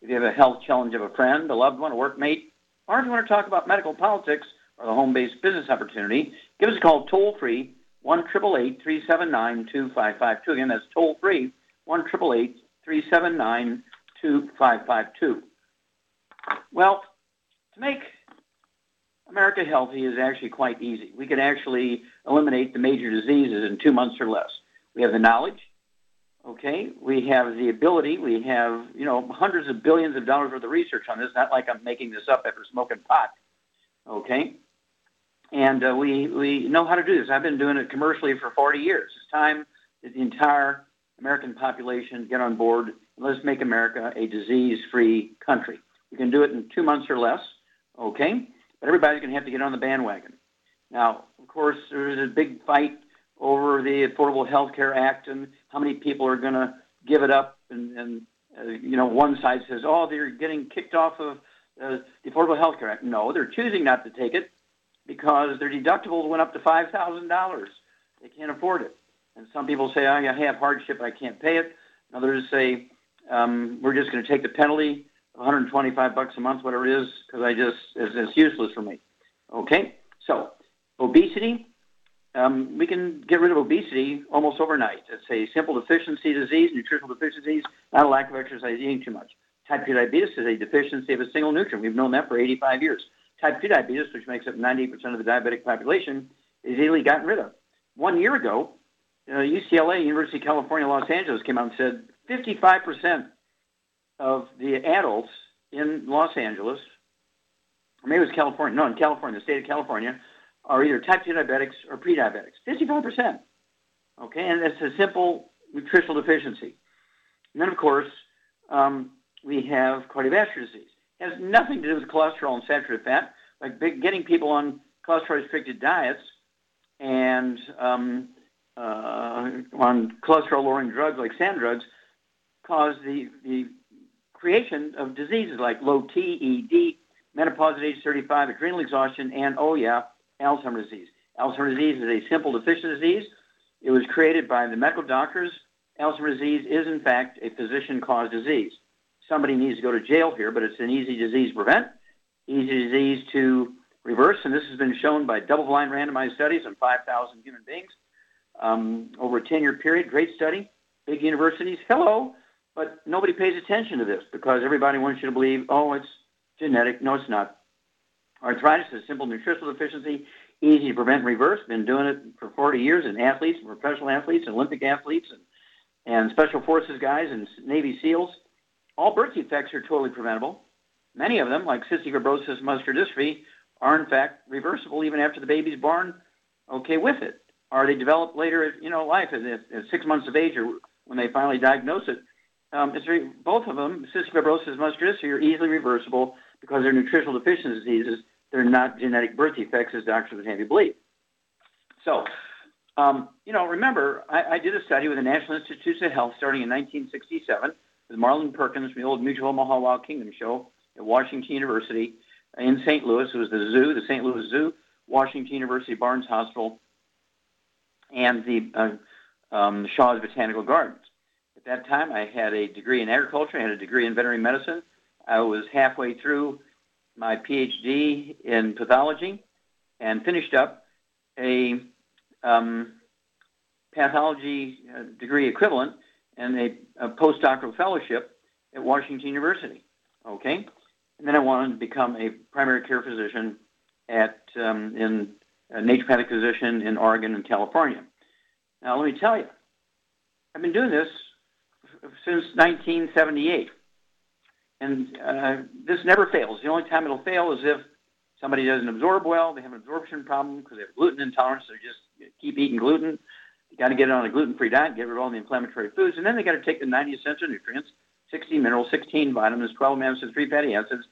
if you have a health challenge of a friend, a loved one, a workmate, or if you want to talk about medical politics or the home-based business opportunity, give us a call toll-free, 1-379-2552. Again, that's toll-free, 1-379-2552. Well, to make America healthy is actually quite easy. We can actually eliminate the major diseases in two months or less. We have the knowledge, okay? We have the ability. We have, you know, hundreds of billions of dollars worth of research on this. Not like I'm making this up after smoking pot, okay? And uh, we, we know how to do this. I've been doing it commercially for 40 years. It's time that the entire American population get on board and let's make America a disease-free country. We can do it in two months or less, okay? but everybody's going to have to get on the bandwagon. Now, of course, there's a big fight over the Affordable Health Care Act and how many people are going to give it up. And, and uh, you know, one side says, oh, they're getting kicked off of uh, the Affordable Health Care Act. No, they're choosing not to take it because their deductibles went up to $5,000. They can't afford it. And some people say, oh, I have hardship, I can't pay it. Others say, um, we're just going to take the penalty 125 bucks a month, whatever it is, because I just it's, it's, useless for me. Okay, so obesity, um, we can get rid of obesity almost overnight. It's a simple deficiency disease, nutritional deficiencies, not a lack of exercise, eating too much. Type 2 diabetes is a deficiency of a single nutrient. We've known that for 85 years. Type 2 diabetes, which makes up 98% of the diabetic population, is easily gotten rid of. One year ago, uh, UCLA, University of California, Los Angeles, came out and said 55% of the adults in Los Angeles, or maybe it was California, no, in California, the state of California, are either type 2 diabetics or pre-diabetics. 55%. Okay, and it's a simple nutritional deficiency. And then, of course, um, we have cardiovascular disease. It has nothing to do with cholesterol and saturated fat. Like getting people on cholesterol-restricted diets and um, uh, on cholesterol-lowering drugs like statin drugs cause the, the creation of diseases like low T, ED, menopause at age 35, adrenal exhaustion, and, oh yeah, Alzheimer's disease. Alzheimer's disease is a simple deficient disease. It was created by the medical doctors. Alzheimer's disease is, in fact, a physician-caused disease. Somebody needs to go to jail here, but it's an easy disease to prevent, easy disease to reverse, and this has been shown by double-blind randomized studies on 5,000 human beings um, over a 10-year period. Great study. Big universities. Hello. But nobody pays attention to this because everybody wants you to believe, oh, it's genetic. No, it's not. Arthritis is a simple nutritional deficiency, easy to prevent reverse. Been doing it for 40 years in athletes, professional athletes, Olympic athletes, and, and special forces guys and Navy SEALs. All birth defects are totally preventable. Many of them, like cystic fibrosis, muscular dystrophy, are in fact reversible even after the baby's born okay with it. Or they develop later, you know, life at, at six months of age or when they finally diagnose it um, it's very, both of them, cystic fibrosis muscular dystrophy, are easily reversible because they're nutritional deficiency diseases. They're not genetic birth defects, as doctors would have you believe. So, um, you know, remember, I, I, did a study with the National Institutes of Health starting in 1967 with Marlin Perkins from the old Mutual Omaha Wild Kingdom show at Washington University in St. Louis. It was the zoo, the St. Louis Zoo, Washington University Barnes Hospital, and the uh, um, Shaw's Botanical Gardens. At that time, I had a degree in agriculture, I had a degree in veterinary medicine. I was halfway through my PhD in pathology and finished up a um, pathology uh, degree equivalent and a, a, postdoctoral fellowship at Washington University. Okay, and then I wanted to become a primary care physician at um, in a naturopathic physician in Oregon and California. Now, let me tell you, I've been doing this since 1978, and uh, this never fails. The only time it'll fail is if somebody doesn't absorb well, they have an absorption problem because they have gluten intolerance, they just keep eating gluten. You got to get it on a gluten-free diet, get rid of all the inflammatory foods, and then they got to take the 90 essential nutrients, 60 minerals, 16 vitamins, 12 amino acids, 3 fatty acids,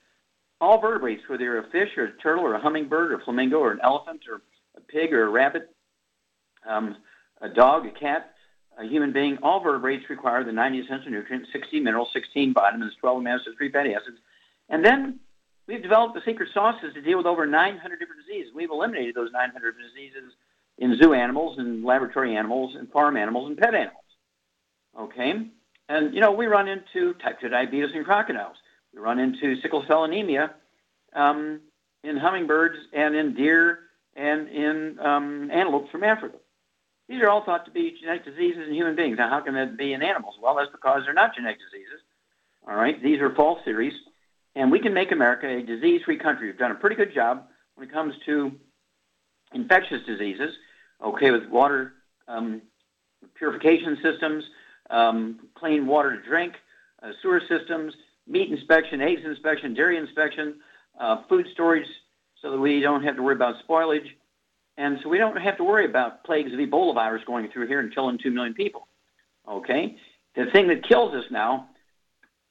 all vertebrates, whether you're a fish or a turtle or a hummingbird or a flamingo or an elephant or a pig or a rabbit, um, a dog, a cat, a human being, all vertebrates require the 90 essential nutrients, 60 minerals, 16 vitamins, 12 amino acids, 3 fatty acids. And then we've developed the secret sauces to deal with over 900 different diseases. We've eliminated those 900 diseases in zoo animals and laboratory animals and farm animals and pet animals. Okay? And, you know, we run into type 2 diabetes in crocodiles. We run into sickle cell anemia um, in hummingbirds and in deer and in um, antelopes from Africa. These are all thought to be genetic diseases in human beings. Now, how can that be in animals? Well, that's because they're not genetic diseases. All right, these are false theories, and we can make America a disease-free country. We've done a pretty good job when it comes to infectious diseases. Okay, with water um, purification systems, um, clean water to drink, uh, sewer systems, meat inspection, eggs inspection, dairy inspection, uh, food storage, so that we don't have to worry about spoilage. And so we don't have to worry about plagues of Ebola virus going through here and killing 2 million people. Okay? The thing that kills us now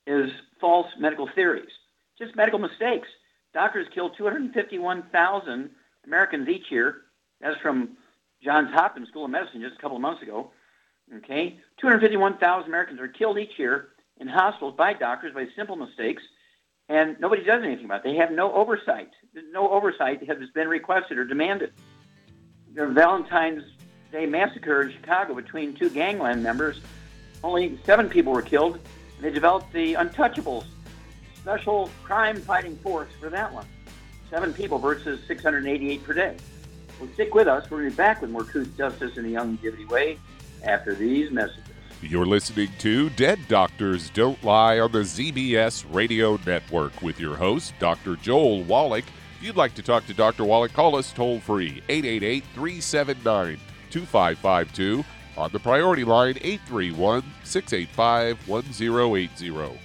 is false medical theories, just medical mistakes. Doctors kill 251,000 Americans each year. That's from Johns Hopkins School of Medicine just a couple of months ago. Okay? 251,000 Americans are killed each year in hospitals by doctors by simple mistakes, and nobody does anything about it. They have no oversight. No oversight has been requested or demanded the Valentine's Day massacre in Chicago between two gangland members, only seven people were killed. They developed the Untouchables, special crime fighting force for that one. Seven people versus 688 per day. Well, stick with us. We'll be back with more truth, justice, in a longevity way after these messages. You're listening to Dead Doctors Don't Lie on the ZBS Radio Network with your host, Dr. Joel Wallach you'd like to talk to Dr. Wallach, call us toll free 888 379 2552 on the priority line 831 685 1080.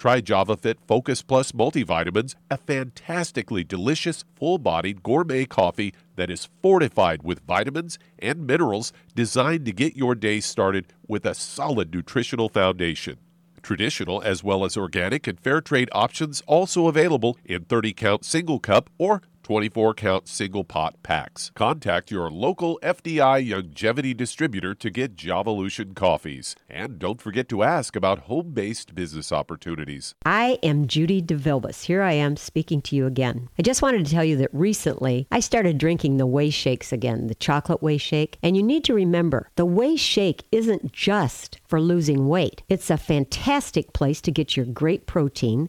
Try JavaFit Focus Plus multivitamins, a fantastically delicious, full bodied gourmet coffee that is fortified with vitamins and minerals designed to get your day started with a solid nutritional foundation. Traditional as well as organic and fair trade options also available in 30 count single cup or 24 count single pot packs. Contact your local FDI Youngevity distributor to get Javalution coffees. And don't forget to ask about home based business opportunities. I am Judy DeVilbus. Here I am speaking to you again. I just wanted to tell you that recently I started drinking the Whey Shakes again, the chocolate Whey Shake. And you need to remember the Whey Shake isn't just for losing weight, it's a fantastic place to get your great protein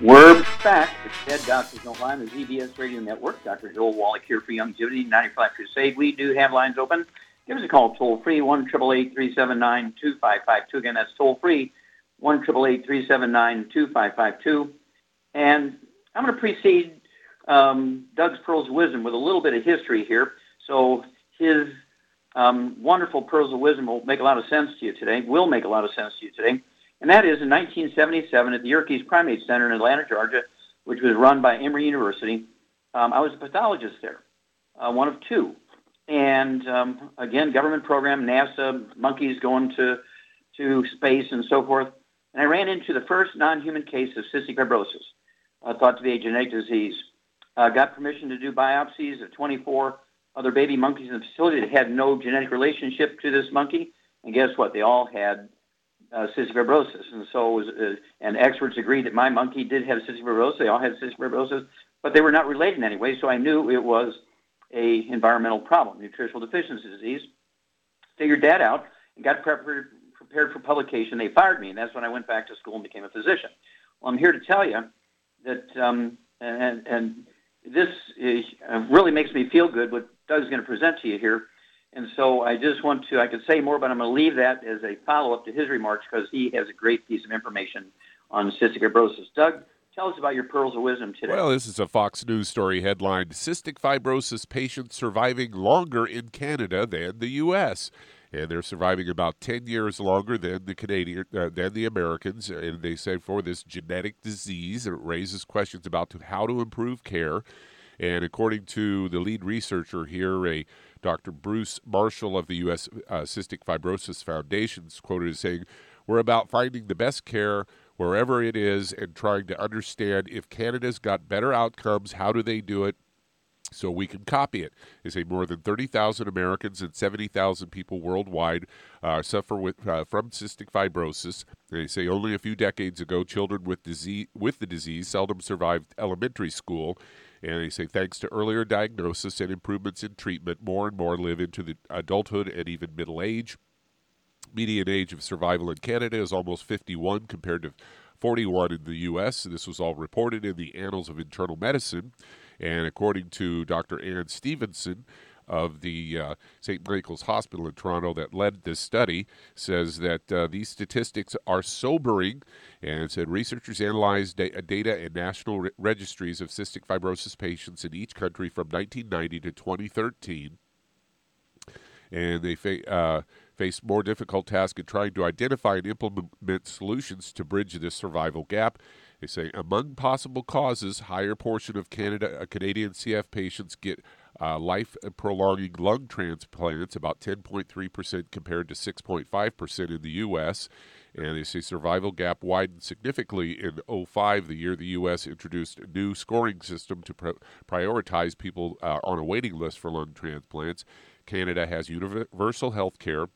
We're back. It's Dead Doctors Don't Lie on the ZBS Radio Network. Dr. Joel Wallach here for Youngevity 95 Crusade. We do have lines open. Give us a call toll free, 1 379 2552. Again, that's toll free, 1 379 2552. And I'm going to precede um, Doug's Pearls of Wisdom with a little bit of history here. So his um, wonderful Pearls of Wisdom will make a lot of sense to you today, will make a lot of sense to you today. And that is in 1977 at the Yerkes Primate Center in Atlanta, Georgia, which was run by Emory University. Um, I was a pathologist there, uh, one of two. And um, again, government program, NASA, monkeys going to, to space and so forth. And I ran into the first non human case of cystic fibrosis, uh, thought to be a genetic disease. Uh, got permission to do biopsies of 24 other baby monkeys in the facility that had no genetic relationship to this monkey. And guess what? They all had uh, cystic fibrosis. And so, was, uh, and experts agreed that my monkey did have cystic fibrosis. They all had cystic fibrosis, but they were not related in any way. So I knew it was a environmental problem, nutritional deficiency disease. Figured that out and got prepared prepared for publication. They fired me, and that's when I went back to school and became a physician. Well, I'm here to tell you that, um, and, and this is, uh, really makes me feel good what Doug's going to present to you here. And so I just want to, I could say more, but I'm going to leave that as a follow up to his remarks because he has a great piece of information on cystic fibrosis. Doug, tell us about your pearls of wisdom today. Well, this is a Fox News story headlined Cystic fibrosis patients surviving longer in Canada than the U.S and they're surviving about 10 years longer than the Canadian uh, than the Americans and they say for this genetic disease it raises questions about how to improve care and according to the lead researcher here a Dr. Bruce Marshall of the U.S. Uh, Cystic Fibrosis Foundation is quoted as saying we're about finding the best care wherever it is and trying to understand if Canada's got better outcomes how do they do it so we can copy it. They say more than 30,000 Americans and 70,000 people worldwide uh, suffer with, uh, from cystic fibrosis. They say only a few decades ago, children with disease with the disease seldom survived elementary school. And they say thanks to earlier diagnosis and improvements in treatment, more and more live into the adulthood and even middle age. Median age of survival in Canada is almost 51 compared to 41 in the U.S. This was all reported in the Annals of Internal Medicine. And according to Dr. Anne Stephenson, of the uh, St. Michael's Hospital in Toronto that led this study says that uh, these statistics are sobering and said researchers analyzed da- data in national re- registries of cystic fibrosis patients in each country from 1990 to 2013 and they fa- uh, face more difficult task in trying to identify and implement solutions to bridge this survival gap they say among possible causes, higher portion of Canada uh, Canadian CF patients get uh, life prolonging lung transplants, about 10.3% compared to 6.5% in the U.S. And they say survival gap widened significantly in 05, the year the U.S. introduced a new scoring system to pr- prioritize people uh, on a waiting list for lung transplants. Canada has universal health care,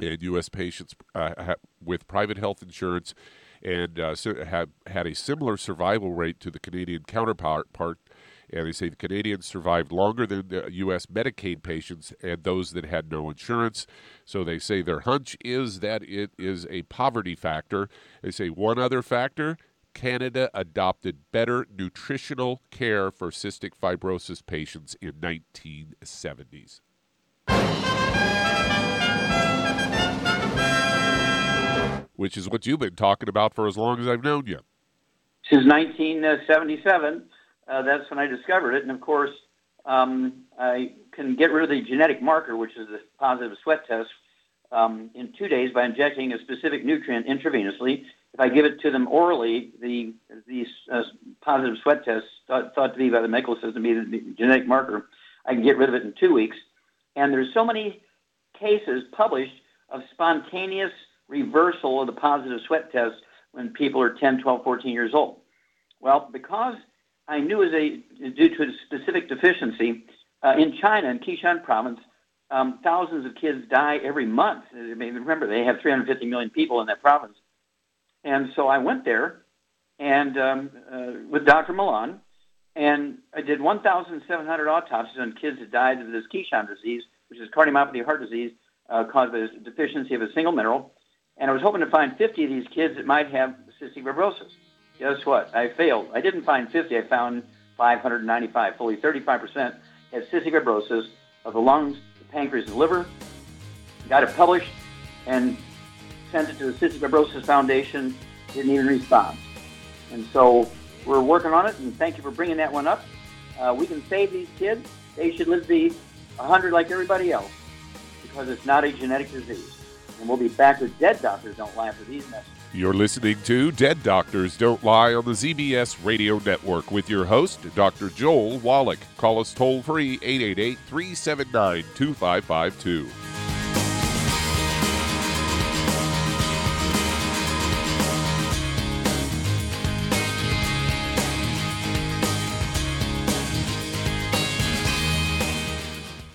and U.S. patients uh, with private health insurance and uh, had had a similar survival rate to the Canadian counterpart. And they say the Canadians survived longer than the U.S. Medicaid patients and those that had no insurance. So they say their hunch is that it is a poverty factor. They say one other factor Canada adopted better nutritional care for cystic fibrosis patients in 1970s. which is what you've been talking about for as long as I've known you. Since 1977, uh, that's when I discovered it. And of course, um, I can get rid of the genetic marker, which is the positive sweat test, um, in two days by injecting a specific nutrient intravenously. If I give it to them orally, the these uh, positive sweat tests thought, thought, to be by the medical system be the genetic marker, I can get rid of it in two weeks. And there's so many cases published of spontaneous reversal of the positive sweat test when people are 10, 12, 14 years old. Well, because I knew as a due to a specific deficiency uh, in China, in Keshan province, um, thousands of kids die every month. I mean, remember, they have 350 million people in that province. And so I went there and um, uh, with Dr. Milan, and I did 1,700 autopsies on kids that died of this Keshan disease, which is cardiomyopathy heart disease uh, caused by a deficiency of a single mineral and I was hoping to find 50 of these kids that might have cystic fibrosis. Guess what? I failed. I didn't find 50. I found 595. Fully 35% had cystic fibrosis of the lungs, the pancreas, and liver. Got it published and sent it to the Cystic Fibrosis Foundation. Didn't even respond. And so we're working on it, and thank you for bringing that one up. Uh, we can save these kids. They should live to be 100 like everybody else because it's not a genetic disease. And we'll be back with Dead Doctors Don't Lie for these messages. You're listening to Dead Doctors Don't Lie on the ZBS Radio Network with your host, Dr. Joel Wallach. Call us toll free 888 379 2552.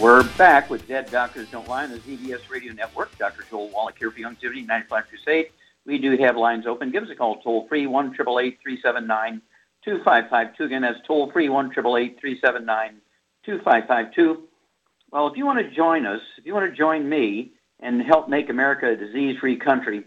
We're back with Dead Doctors Don't Lie on the ZBS Radio Network. Dr. Joel Wallach here for Youngevity 95 Crusade. We do have lines open. Give us a call toll free 1 379 2552. Again, that's toll free 1 379 2552. Well, if you want to join us, if you want to join me and help make America a disease free country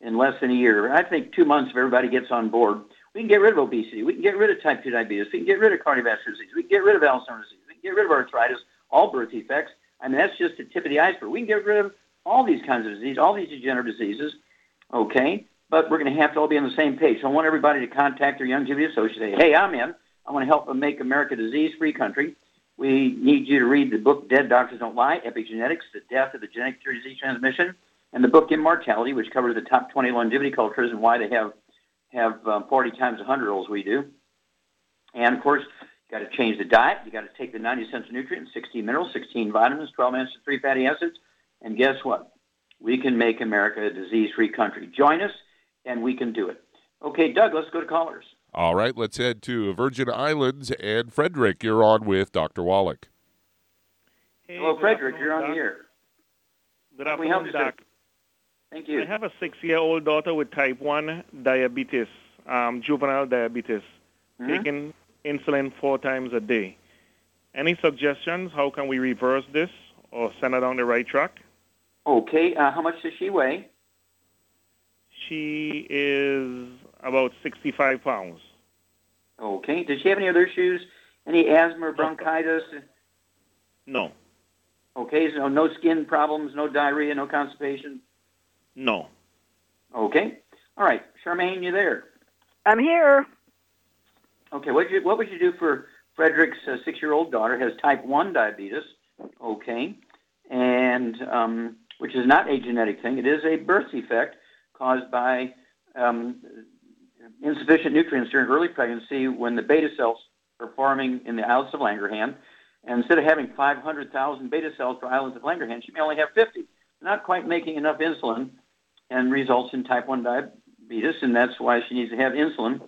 in less than a year, I think two months if everybody gets on board, we can get rid of obesity. We can get rid of type 2 diabetes. We can get rid of cardiovascular disease. We can get rid of Alzheimer's disease. We can get rid of arthritis all birth defects. I mean, that's just the tip of the iceberg. We can get rid of all these kinds of diseases, all these degenerative diseases, okay? But we're going to have to all be on the same page. So I want everybody to contact their Youngevity associate say, hey, I'm in. I want to help them make America a disease-free country. We need you to read the book Dead Doctors Don't Lie, Epigenetics, The Death of the Genetic Disease Transmission, and the book Immortality, which covers the top 20 longevity cultures and why they have have um, 40 times 100 olds we do. And of course, got to change the diet. You got to take the 90 essential nutrients, 16 minerals, 16 vitamins, 12 minutes, three fatty acids. And guess what? We can make America a disease-free country. Join us, and we can do it. Okay, Doug, let's go to callers. All right, let's head to Virgin Islands. And Frederick, you're on with Dr. Wallach. Hey, Hello, Frederick. You're on doc. the air. Good How can we help afternoon, you. Doc. Thank you. I have a six-year-old daughter with type 1 diabetes, um, juvenile diabetes, Mhm. taking insulin four times a day. Any suggestions? How can we reverse this or send her down the right track? Okay, uh, how much does she weigh? She is about 65 pounds. Okay. Does she have any other issues? Any asthma or bronchitis? No, Okay, so no skin problems, no diarrhea, no constipation. no. Okay. All right, Charmaine, you there? I'm here. Okay. What you what would you do for Frederick's uh, six-year-old daughter has type one diabetes? Okay, and um, which is not a genetic thing. It is a birth defect caused by um, insufficient nutrients during early pregnancy when the beta cells are forming in the islets of Langerhans. And instead of having 500,000 beta cells per islet of Langerhans, she may only have 50. Not quite making enough insulin, and results in type 1 diabetes, and that's why she needs to have insulin.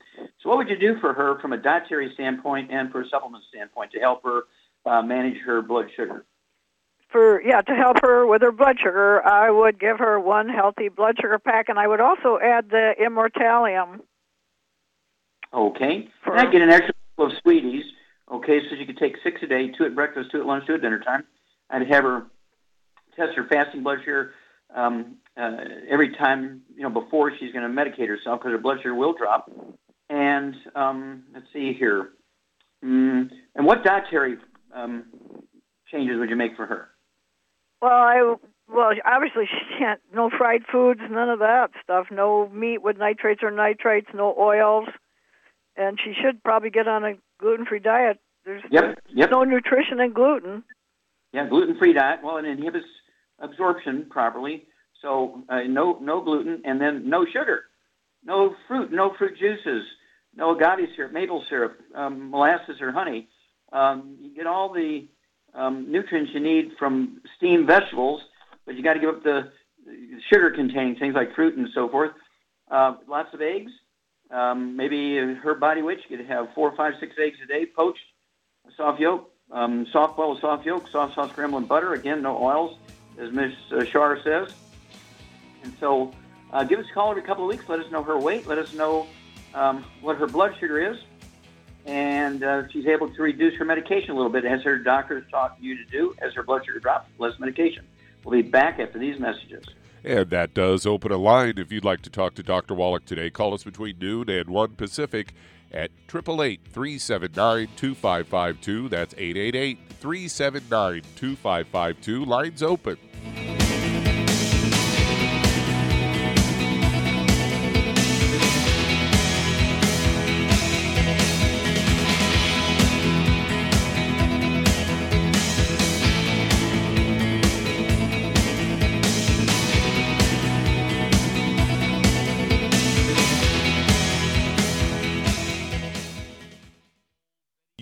So, what would you do for her from a dietary standpoint and for a supplement standpoint to help her uh, manage her blood sugar? For yeah, to help her with her blood sugar, I would give her one healthy blood sugar pack, and I would also add the Immortalium. Okay. For- And I'd get an extra couple of sweeties. Okay, so she could take six a day, two at breakfast, two at lunch, two at dinner time. I'd have her test her fasting blood sugar um, uh, every time, you know, before she's going to medicate herself because her blood sugar will drop. And um, let's see here. Mm, and what dietary um, changes would you make for her? Well, I well obviously she can't no fried foods, none of that stuff. No meat with nitrates or nitrites, no oils, and she should probably get on a gluten-free diet. There's Yep, yep. no nutrition in gluten. Yeah, gluten-free diet. Well, it inhibits absorption properly. So uh, no no gluten, and then no sugar, no fruit, no fruit juices, no agave syrup, maple syrup, um, molasses or honey. Um, you get all the um, nutrients you need from steamed vegetables, but you got to give up the sugar-containing things like fruit and so forth. Uh, lots of eggs. Um, maybe her body she could have four, five, six eggs a day, poached, soft yolk, um, soft boiled soft yolk, soft sauce scrambled butter. Again, no oils, as Ms. Shar says. And so, uh, give us a call every couple of weeks. Let us know her weight. Let us know um, what her blood sugar is, and uh, she's able to reduce her medication a little bit, as her doctor taught you to do. As her blood sugar drops, less medication. We'll be back after these messages. And that does open a line. If you'd like to talk to Dr. Wallach today, call us between noon and 1 Pacific at 888 379 2552. That's 888 379 2552. Lines open.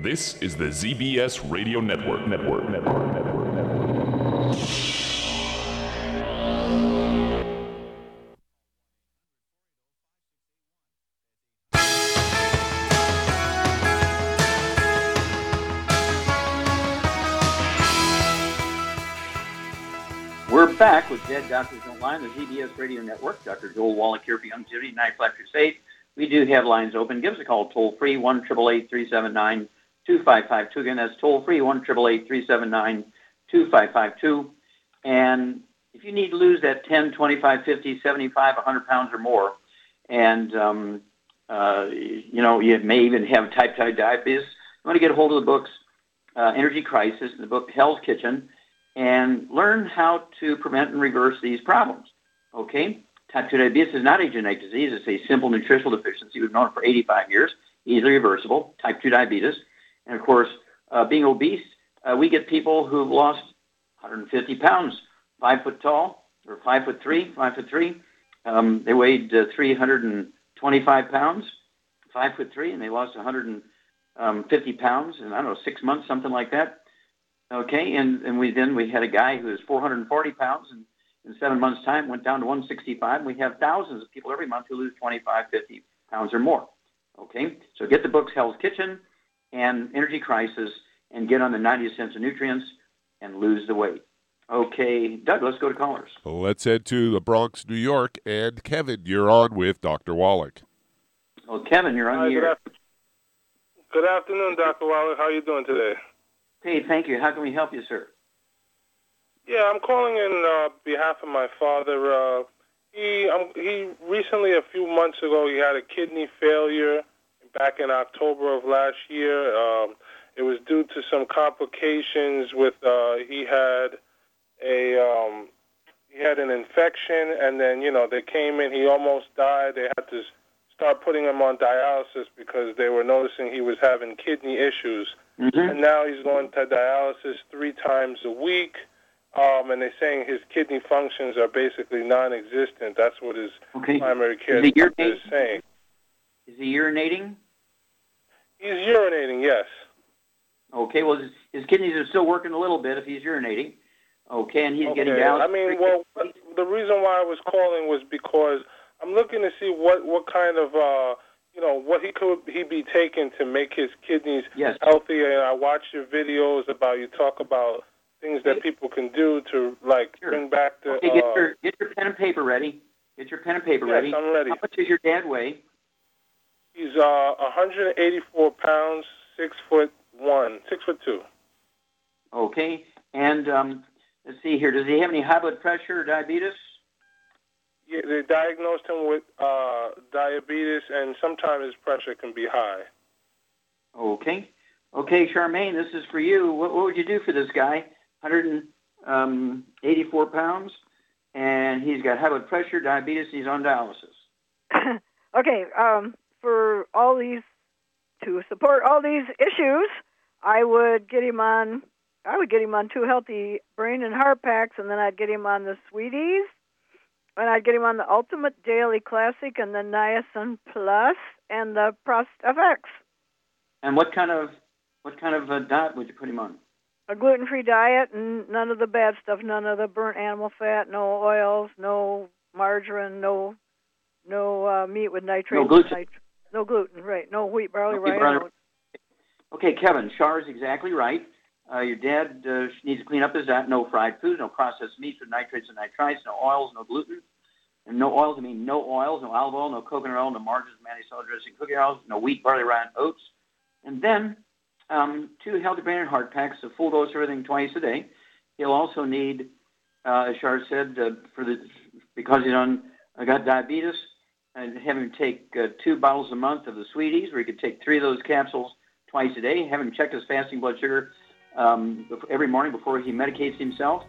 This is the ZBS Radio Network. Network. Network. Network. Network. We're back with Dead Doctors Don't Lie, the ZBS Radio Network. Dr. Joel Wallach here for Youngevity, Night Flat Crusade. We do have lines open. Give us a call toll free, 1 379 2552. Again, that's toll free, 1 379 2552. And if you need to lose that 10, 25, 50, 75, 100 pounds or more, and um, uh, you know, you may even have type 2 diabetes, you want to get a hold of the books uh, Energy Crisis and the book Hell's Kitchen and learn how to prevent and reverse these problems. Okay? Type 2 diabetes is not a genetic disease. It's a simple nutritional deficiency. We've known it for 85 years, easily reversible, type 2 diabetes. And of course, uh, being obese, uh, we get people who've lost 150 pounds, five foot tall, or five foot three, five foot three. Um, they weighed uh, 325 pounds, five foot three, and they lost 150 pounds in I don't know six months, something like that. Okay, and and we then we had a guy who was 440 pounds and in seven months' time went down to 165. We have thousands of people every month who lose 25, 50 pounds or more. Okay, so get the books Hell's Kitchen and Energy Crisis and get on the 90 cents of nutrients and lose the weight. Okay, Doug, let's go to callers. Let's head to the Bronx, New York. And Kevin, you're on with Dr. Wallach. Well, Kevin, you're on Hi, the good, air. after- good afternoon, Dr. Wallach. How are you doing today? Hey, thank you. How can we help you, sir? Yeah, I'm calling in uh, behalf of my father. Uh, he um, he recently, a few months ago, he had a kidney failure back in October of last year. Um, it was due to some complications with uh, he had a um, he had an infection, and then you know they came in. He almost died. They had to start putting him on dialysis because they were noticing he was having kidney issues. Mm-hmm. And now he's going to dialysis three times a week. Um, and they're saying his kidney functions are basically non-existent. That's what his Okay. primary care Is saying. Is he urinating? He's urinating, yes. Okay, well, his, his kidneys are still working a little bit if he's urinating. Okay, and he's getting Okay. down. I mean, well, the reason why I was calling was because I'm looking to see what what kind of uh, you know what he could he be taking to make his kidneys Yes. healthy. And I watch your videos about you talk about things that people can do to like Sure. bring back the. Okay, get uh, your get your pen and paper ready. Get your pen and paper yes, ready. I'm ready. How much does your dad weigh? He's uh 184 pounds, six foot one, six foot two. Okay, and um, let's see here. Does he have any high blood pressure or diabetes? Yeah, they diagnosed him with uh, diabetes, and sometimes his pressure can be high. Okay. Okay, Charmaine, this is for you. What, what would you do for this guy? 184 pounds, and he's got high blood pressure, diabetes, he's on dialysis. okay, um, for all these, to support all these issues, I would get him on. I would get him on two healthy brain and heart packs, and then I'd get him on the Sweeties, and I'd get him on the Ultimate Daily Classic, and the Niacin Plus, and the Prost FX. And what kind of what kind of a diet would you put him on? A gluten-free diet, and none of the bad stuff, none of the burnt animal fat, no oils, no margarine, no no uh, meat with nitrates. No gluten. Nit- no gluten, right? No wheat, barley, Okay, rice. brother. Okay, Kevin, Char is exactly right. Uh, your dad uh, needs to clean up his diet. No fried foods, no processed meats with nitrates and nitrites, no oils, no gluten. And no oils, I mean no oils, no olive oil, no coconut oil, no margarine, mayonnaise, salad dressing, cooking oils, no wheat, barley, rye, and oats. And then um, two healthy brain and heart packs, a full dose of everything twice a day. He'll also need, uh, as Char said, uh, for the because he's on uh, got diabetes, and have him take uh, two bottles a month of the sweeties, where he could take three of those capsules twice a day. Have him check his fasting blood sugar um, every morning before he medicates himself.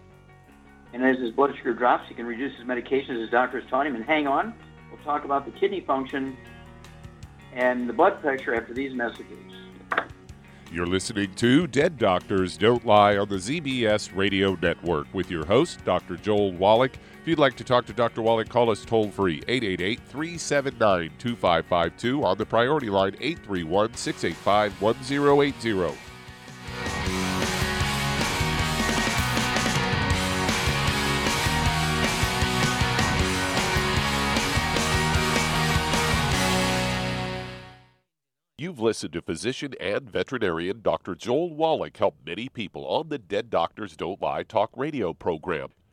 And as his blood sugar drops, he can reduce his medication as his doctor has taught him. And hang on, we'll talk about the kidney function and the blood pressure after these messages. You're listening to Dead Doctors Don't Lie on the ZBS Radio Network with your host, Dr. Joel Wallach. If you'd like to talk to Dr. Wallach, call us toll free 888 379 2552 on the priority line 831 685 1080. You've listened to physician and veterinarian Dr. Joel Wallach help many people on the Dead Doctors Don't Lie talk radio program.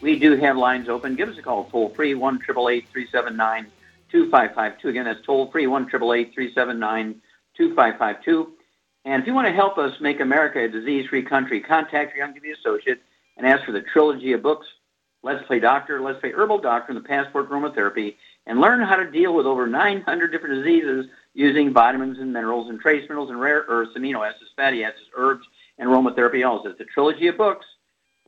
We do have lines open. Give us a call toll free, 1 379 2552. Again, that's toll free, 1 379 2552. And if you want to help us make America a disease free country, contact your Youngevity associate and ask for the trilogy of books Let's Play Doctor, Let's Play Herbal Doctor, and the Passport Aromatherapy, and learn how to deal with over 900 different diseases using vitamins and minerals and trace minerals and rare earths, amino acids, fatty acids, herbs, and aromatherapy also. It's a trilogy of books.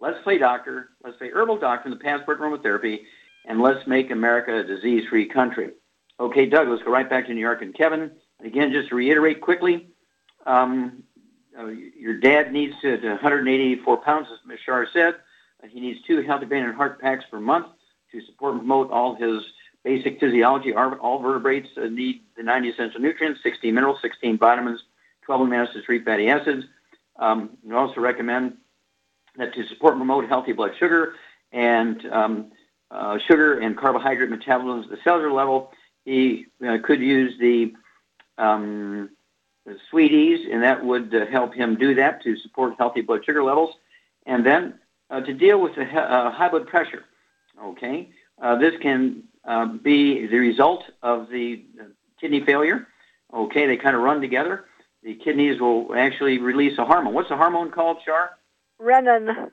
Let's Play Doctor, Let's Play Herbal Doctor, and the Passport Aromatherapy, and let's make America a disease-free country. Okay, Doug, let's go right back to New York and Kevin. Again, just to reiterate quickly, um, uh, your dad needs to, to 184 pounds, as Ms. Char said. Uh, he needs two healthy brain and heart packs per month to support and promote all his basic physiology. All vertebrates uh, need the 90 essential nutrients, 16 minerals, 16 vitamins, 12 amino acids, 3 fatty acids. Um, we also recommend to support and promote healthy blood sugar and um, uh, sugar and carbohydrate metabolism at the cellular level, he uh, could use the, um, the Sweeties, and that would uh, help him do that to support healthy blood sugar levels. And then uh, to deal with the uh, high blood pressure, okay, uh, this can be the result of the kidney failure. Okay, they kind of run together. The kidneys will actually release a hormone. What's the hormone called, Char? Renin.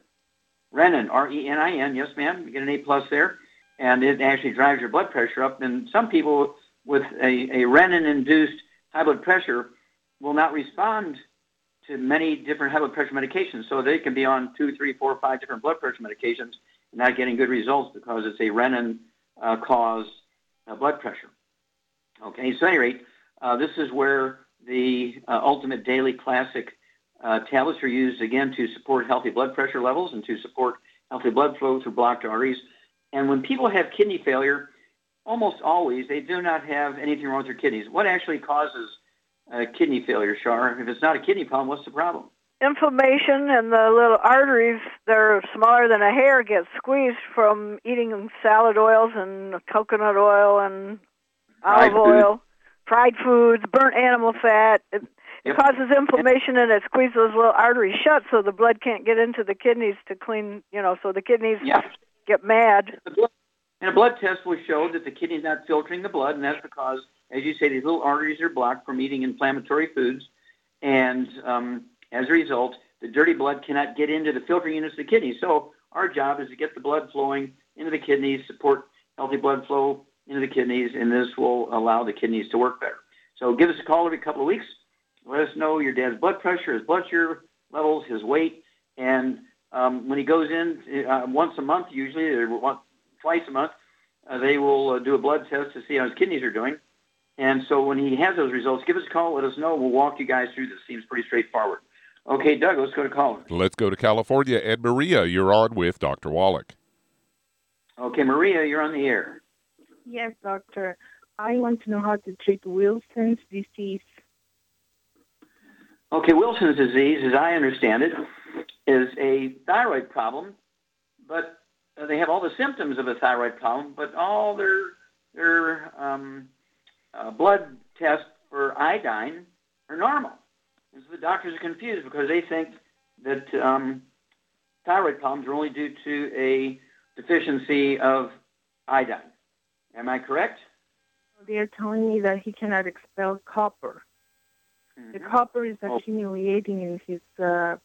Renin, R-E-N-I-N. Yes, ma'am. You get an A plus there, and it actually drives your blood pressure up. And some people with a, a renin-induced high blood pressure will not respond to many different high blood pressure medications. So they can be on two, three, four, five different blood pressure medications and not getting good results because it's a renin uh, uh, blood pressure. Okay, so at any rate, uh, this is where the uh, Ultimate Daily Classic uh, tablets are used again to support healthy blood pressure levels and to support healthy blood flow through blocked arteries. And when people have kidney failure, almost always they do not have anything wrong with their kidneys. What actually causes uh, kidney failure, Char? If it's not a kidney problem, what's the problem? Inflammation and the little arteries that are smaller than a hair get squeezed from eating salad oils and coconut oil and olive oil, fried foods, burnt animal fat. It causes inflammation and it squeezes those little arteries shut so the blood can't get into the kidneys to clean, you know, so the kidneys yeah. get mad. And a blood test will show that the kidney's not filtering the blood, and that's because, as you say, these little arteries are blocked from eating inflammatory foods. And um, as a result, the dirty blood cannot get into the filtering units of the kidneys. So our job is to get the blood flowing into the kidneys, support healthy blood flow into the kidneys, and this will allow the kidneys to work better. So give us a call every couple of weeks. Let us know your dad's blood pressure, his blood sugar levels, his weight, and um, when he goes in uh, once a month, usually or once, twice a month, uh, they will uh, do a blood test to see how his kidneys are doing. And so when he has those results, give us a call. Let us know. We'll walk you guys through this. Seems pretty straightforward. Okay, Doug, let's go to caller. Let's go to California. And Maria, you're on with Dr. Wallach. Okay, Maria, you're on the air. Yes, doctor. I want to know how to treat Wilson's disease. Okay, Wilson's disease, as I understand it, is a thyroid problem, but uh, they have all the symptoms of a thyroid problem, but all their their um, uh, blood tests for iodine are normal. And so the doctors are confused because they think that um, thyroid problems are only due to a deficiency of iodine. Am I correct? They're telling me that he cannot expel copper. Mm-hmm. The copper is oh. accumulating in his uh,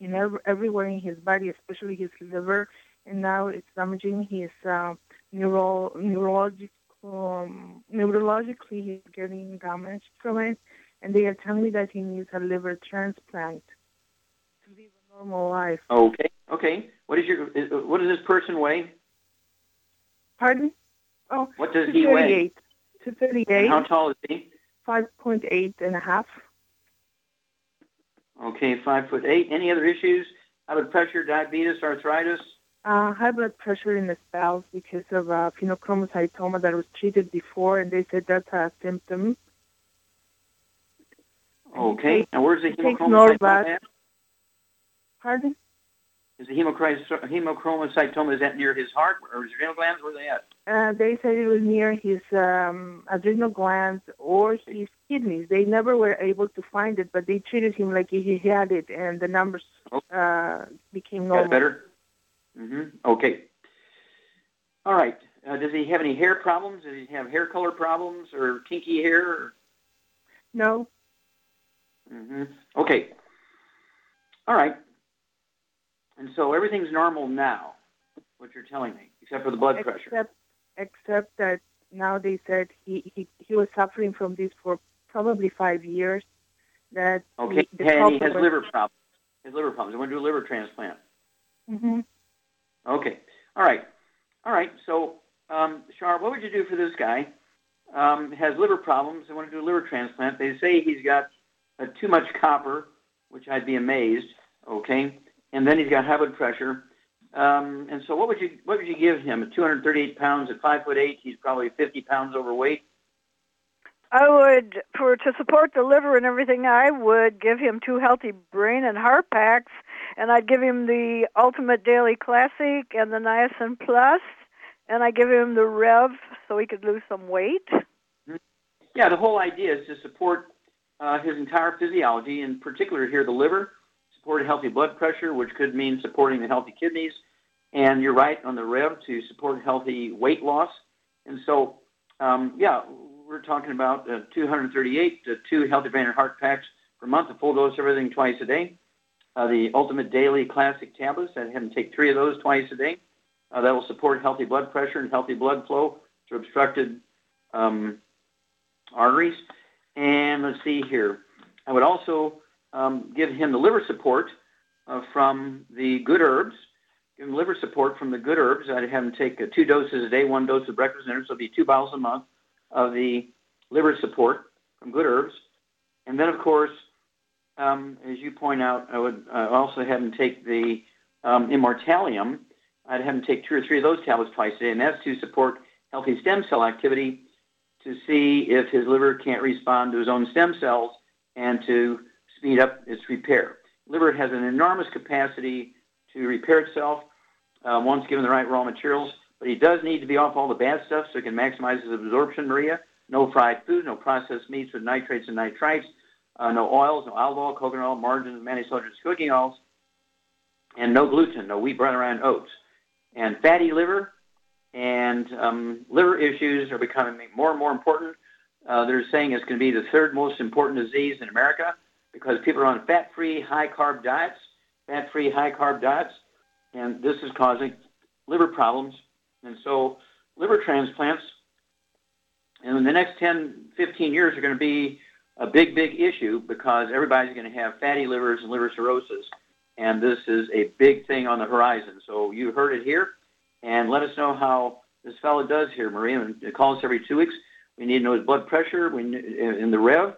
in every, everywhere in his body, especially his liver, and now it's damaging his uh, neuro neurological um, neurologically he's getting damaged from it, and they are telling me that he needs a liver transplant to live a normal life. Okay, okay. What is your what does this person weigh? Pardon? Oh, what does he weigh? To thirty-eight. how tall is he? Five point eight and a half. Okay, five foot eight. Any other issues? High blood pressure, diabetes, arthritis? Uh, high blood pressure in the spouse because of uh, pheochromocytoma that was treated before, and they said that's a symptom. Okay. And where's the hemochromocystoma at? Pardon? Is the hemochromocystoma, is that near his heart or his adrenal glands? Where are they at? Uh, they said it was near his um, adrenal glands or his kidneys. They never were able to find it, but they treated him like he had it, and the numbers oh. uh, became normal. Got better? Mm-hmm. Okay. All right. Uh, does he have any hair problems? Does he have hair color problems or kinky hair? Or? No. Mm-hmm. Okay. All right. And so everything's normal now, what you're telling me, except for the blood except, pressure. Except that now they said he, he, he was suffering from this for probably five years. That okay, he, and he has was... liver problems. His liver problems. I want to do a liver transplant. Mm-hmm. Okay. All right. All right. So, um, Char, what would you do for this guy? Um, has liver problems. I want to do a liver transplant. They say he's got uh, too much copper, which I'd be amazed. Okay and then he's got high blood pressure. Um, and so, what would you what would you give him? At 238 pounds, at five foot eight, he's probably 50 pounds overweight. I would, for to support the liver and everything, I would give him two healthy brain and heart packs, and I'd give him the Ultimate Daily Classic and the Niacin Plus, and I give him the Rev so he could lose some weight. Yeah, the whole idea is to support uh, his entire physiology, in particular here the liver, support healthy blood pressure, which could mean supporting the healthy kidneys, and you're right on the Rev to support healthy weight loss. And so, um, yeah, we're talking about uh, 238 to two healthy brain and heart packs per month, a full dose of everything twice a day. Uh, the Ultimate Daily Classic tablets, I'd have him take three of those twice a day. Uh, that will support healthy blood pressure and healthy blood flow to obstructed um, arteries. And let's see here. I would also um, give him the liver support uh, from the good herbs. Give him liver support from the good herbs. I'd have him take uh, two doses a day, one dose of breakfast and dinner, so it'd be two bottles a month of the liver support from good herbs. And then, of course, um, as you point out, I would uh, also have him take the um, Imortalium. I'd have him take two or three of those tablets twice a day, and that's to support healthy stem cell activity to see if his liver can't respond to his own stem cells and to speed up its repair. Liver has an enormous capacity to repair itself uh, once given the right raw materials, but he does need to be off all the bad stuff so he can maximize his absorption, Maria. No fried food, no processed meats with nitrates and nitrites, uh, no oils, no olive oil, coconut oil, margarine, manufactured cooking oils, and no gluten, no wheat, bran, and oats. And fatty liver and um, liver issues are becoming more and more important. Uh, they're saying it's going to be the third most important disease in America because people are on fat-free, high-carb diets, fat-free, high-carb diets, and this is causing liver problems. And so liver transplants in the next 10, 15 years are going to be a big, big issue because everybody's going to have fatty livers and liver cirrhosis. And this is a big thing on the horizon. So you heard it here. And let us know how this fellow does here, Maria. And call us every two weeks. We need to know his blood pressure. We in the Rev.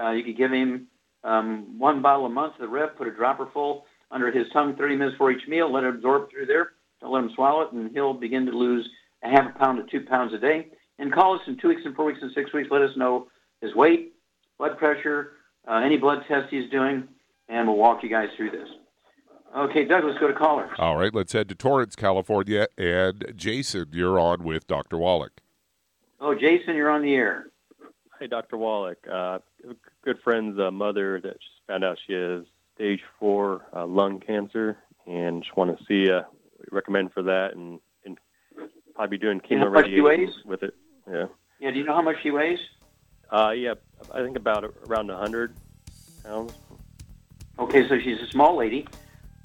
Uh, you could give him um, one bottle a month of the Rev. Put a dropper full under his tongue 30 minutes before each meal. Let it absorb through there. Don't let him swallow it, and he'll begin to lose a half a pound to two pounds a day. And call us in two weeks and four weeks and six weeks. Let us know his weight, blood pressure, uh, any blood test he's doing, and we'll walk you guys through this. Okay, Doug, let's go to callers. All right, let's head to Torrance, California. And Jason, you're on with Dr. Wallach. Oh, Jason, you're on the air. Hey, Dr. Wallach. Uh, good friend's uh, mother that just found out she has stage four uh, lung cancer, and just want to see uh, recommend for that, and, and probably doing chemo radiation with it. Yeah. Yeah. Do you know how much she weighs? Uh, yeah, I think about around a hundred pounds. Okay, so she's a small lady.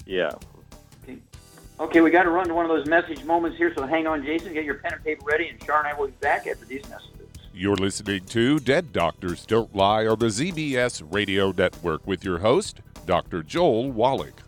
Yeah. Okay. Okay, we got to run to one of those message moments here, so hang on, Jason. Get your pen and paper ready, and Char and I will be back after these messages. You're listening to Dead Doctors Don't Lie on the ZBS Radio Network with your host, Dr. Joel Wallach.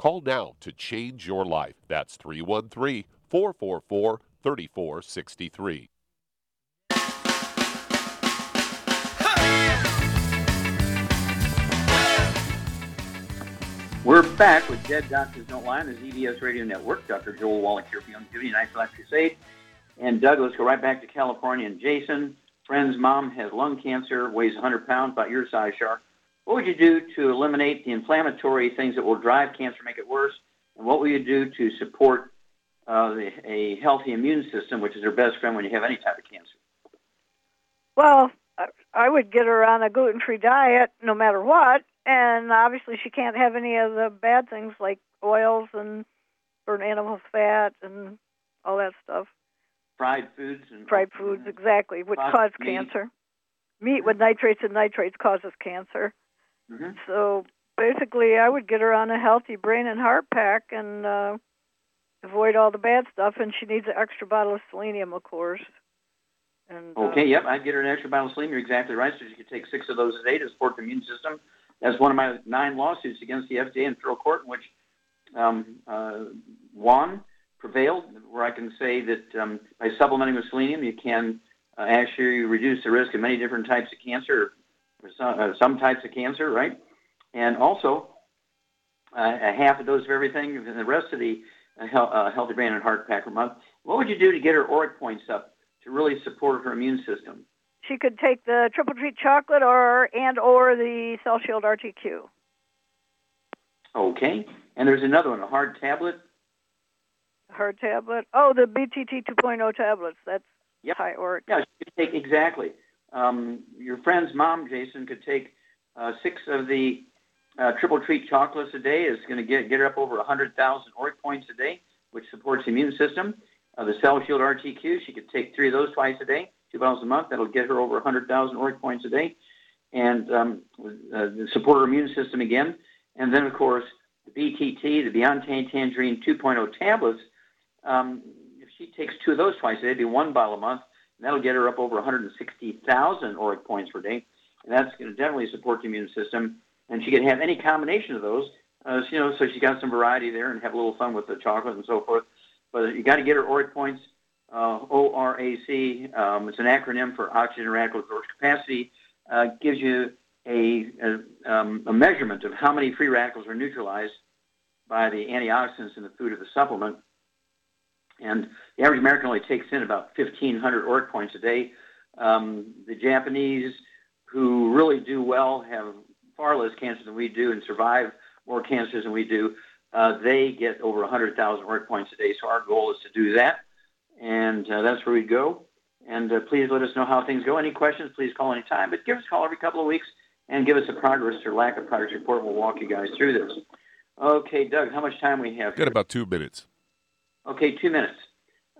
Call now to change your life. That's 313 444 3463. We're back with Dead Doctors Don't Lie on the ZBS Radio Network. Dr. Joel Wallach here for Youngevity Night Life Crusade. And Doug, let's go right back to California. And Jason, friend's mom has lung cancer, weighs 100 pounds, about your size, Shark. What would you do to eliminate the inflammatory things that will drive cancer, make it worse? And what will you do to support uh, the, a healthy immune system, which is your best friend when you have any type of cancer? Well, I would get her on a gluten-free diet no matter what, and obviously she can't have any of the bad things like oils and burnt animal fat and all that stuff. Fried foods and fried foods, exactly, which cause meat. cancer. Meat with nitrates and nitrates causes cancer. Mm-hmm. So basically, I would get her on a healthy brain and heart pack and uh, avoid all the bad stuff. And she needs an extra bottle of selenium, of course. And, uh, Okay, yep, I'd get her an extra bottle of selenium. You're exactly right. So she could take six of those a day to support the immune system. That's one of my nine lawsuits against the FDA in federal court, in which um, uh, won, prevailed, where I can say that um, by supplementing with selenium, you can uh, actually reduce the risk of many different types of cancer, some, uh, some types of cancer, right? And also, uh, a half a dose of everything, and the rest of the uh, uh, Healthy Brain and Heart Pack per month. What would you do to get her ORAC points up to really support her immune system? she could take the triple treat chocolate or and or the Cell Shield RTQ. Okay. And there's another one, a hard tablet. Hard tablet. Oh, the BTT 2.0 tablets. That's Yep. high ORAC. Yeah, she could take exactly. Um, your friend's mom, Jason, could take uh, six of the uh, triple treat chocolates a day. Is going to get get her up over 100,000 ORAC points a day, which supports the immune system. Uh, the Cell Shield RTQ, she could take three of those twice a day, two bottles a month. That'll get her over 100,000 ORAC points a day, and um, uh, support her immune system again. And then, of course, the BTT, the Beyond Tangerine 2.0 tablets. Um, if she takes two of those twice a day, it'd be one bottle a month, that'll get her up over 160,000 ORAC points per day. And that's going to definitely support the immune system. And she can have any combination of those, uh, you know, so she's got some variety there and have a little fun with the chocolate and so forth. But you got to get her ORAC points, uh, ORAC. Um, it's an acronym for oxygen radical storage capacity. Uh, gives you a, a, um, a measurement of how many free radicals are neutralized by the antioxidants in the food of the supplement. And the average American only takes in about 1,500 ORAC points a day. Um, the Japanese, who really do well, have far less cancer than we do, and survive more cancers than we do, uh, they get over 100,000 ORAC points a day. So our goal is to do that, and uh, that's where we go. And uh, please let us know how things go. Any questions, please call anytime. But give us a call every couple of weeks and give us a progress or lack of progress report. We'll walk you guys through this. Okay, Doug, how much time we have? Got about two minutes. Okay, two minutes.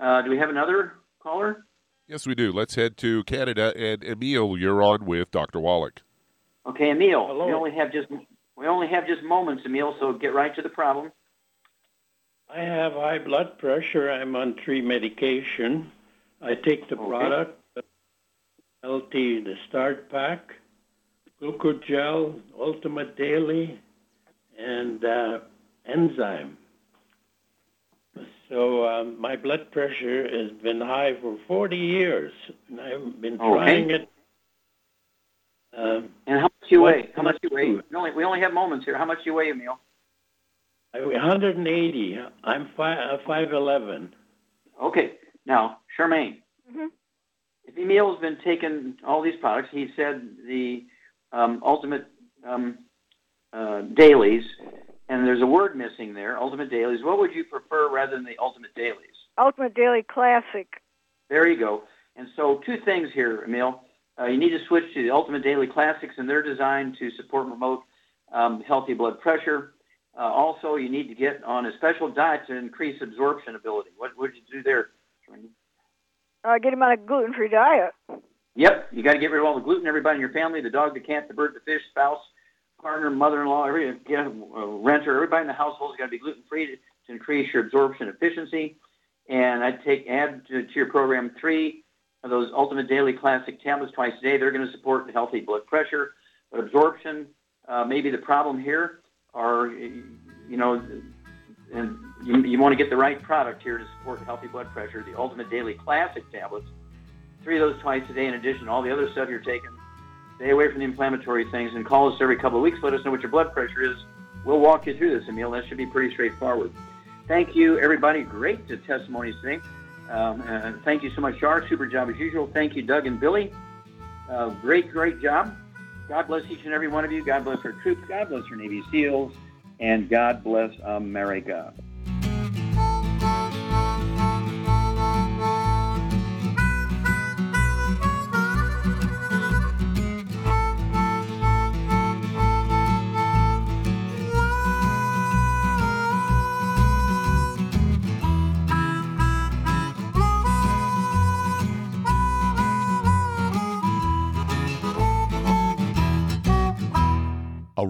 Uh, do we have another caller? Yes, we do. Let's head to Canada. And Emil, you're on with Dr. Wallach. Okay, Emil. Hello. We only have just we only have just moments, Emil. So get right to the problem. I have high blood pressure. I'm on three medication. I take the okay. product, LT, the Start Pack, Glucogel, Ultimate Daily, and uh, enzyme. So um, my blood pressure has been high for 40 years, and I've been trying it. Um, and how much you weigh? How much you weigh? We only, we only have moments here. How much you weigh, Emil? I weigh 180. I'm five, uh, 5'11". Okay. Now, Charmaine, mm-hmm. if Emil has been taking all these products, he said the um, ultimate um, uh, dailies, and there's a word missing there, ultimate dailies. What would you prefer rather than the ultimate dailies? Ultimate Daily Classic. There you go. And so, two things here, Emil. Uh, you need to switch to the Ultimate Daily Classics, and they're designed to support and promote um, healthy blood pressure. Uh, also, you need to get on a special diet to increase absorption ability. What would you do there? Uh, get him on a gluten-free diet. Yep, you got to get rid of all the gluten. Everybody in your family, the dog, the cat, the bird, the fish, spouse, partner, mother-in-law, every get renter, everybody in the household has got to be gluten-free to, to, increase your absorption efficiency. And I'd take add to, to your program three of those Ultimate Daily Classic tablets twice a day. They're going to support healthy blood pressure, but absorption uh, may be the problem here. Or you know, and you, you want to get the right product here to support healthy blood pressure. The Ultimate Daily Classic tablets, three of those twice a day in addition to all the other stuff you're taking Stay away from the inflammatory things and call us every couple of weeks. Let us know what your blood pressure is. We'll walk you through this, Emil. That should be pretty straightforward. Thank you, everybody. Great testimonies today. Um, uh, thank you so much, Char. Super job as usual. Thank you, Doug and Billy. Uh, great, great job. God bless each and every one of you. God bless our troops. God bless our Navy SEALs. And God bless America.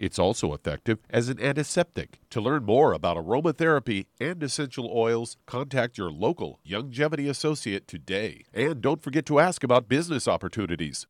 It's also effective as an antiseptic. To learn more about aromatherapy and essential oils, contact your local Youngevity associate today. And don't forget to ask about business opportunities.